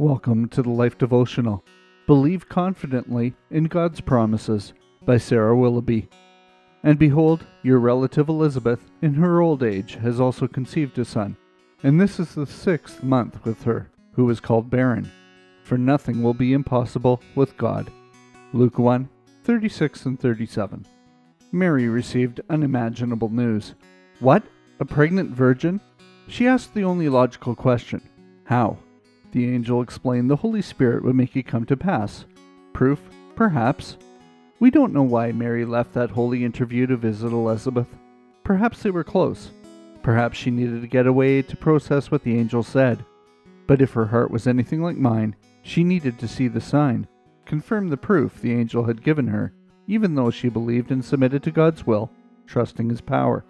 Welcome to the Life Devotional. Believe confidently in God's promises by Sara Willoughby. And behold, your relative Elizabeth, in her old age, has also conceived a son, and this is the sixth month with her, who is called barren. For nothing will be impossible with God. Luke 1 36 and 37. Mary received unimaginable news. What? A pregnant virgin? She asked the only logical question How? The angel explained the Holy Spirit would make it come to pass. Proof? Perhaps. We don't know why Mary left that holy interview to visit Elizabeth. Perhaps they were close. Perhaps she needed to get away to process what the angel said. But if her heart was anything like mine, she needed to see the sign, confirm the proof the angel had given her, even though she believed and submitted to God's will, trusting His power.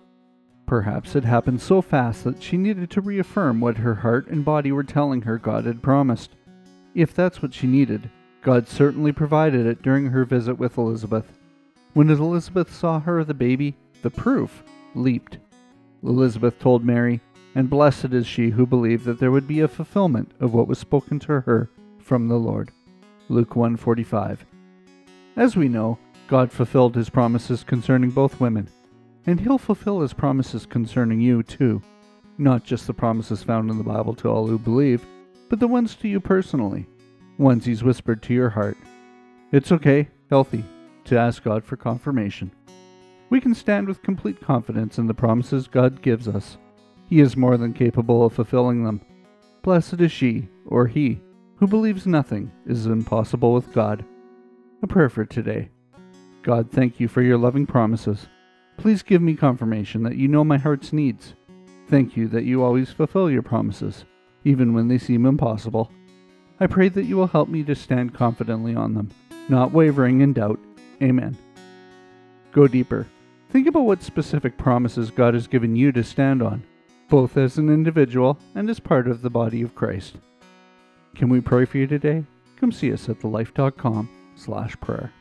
Perhaps it happened so fast that she needed to reaffirm what her heart and body were telling her God had promised. If that's what she needed, God certainly provided it during her visit with Elizabeth. When Elizabeth saw her the baby, the proof leaped. Elizabeth told Mary, and blessed is she who believed that there would be a fulfillment of what was spoken to her from the Lord. Luke 1:45. As we know, God fulfilled his promises concerning both women and he'll fulfill his promises concerning you, too. Not just the promises found in the Bible to all who believe, but the ones to you personally, ones he's whispered to your heart. It's okay, healthy, to ask God for confirmation. We can stand with complete confidence in the promises God gives us. He is more than capable of fulfilling them. Blessed is she, or he, who believes nothing is impossible with God. A prayer for today. God, thank you for your loving promises. Please give me confirmation that you know my heart's needs. Thank you that you always fulfill your promises, even when they seem impossible. I pray that you will help me to stand confidently on them, not wavering in doubt. Amen. Go deeper. Think about what specific promises God has given you to stand on, both as an individual and as part of the body of Christ. Can we pray for you today? Come see us at thelife.com slash prayer.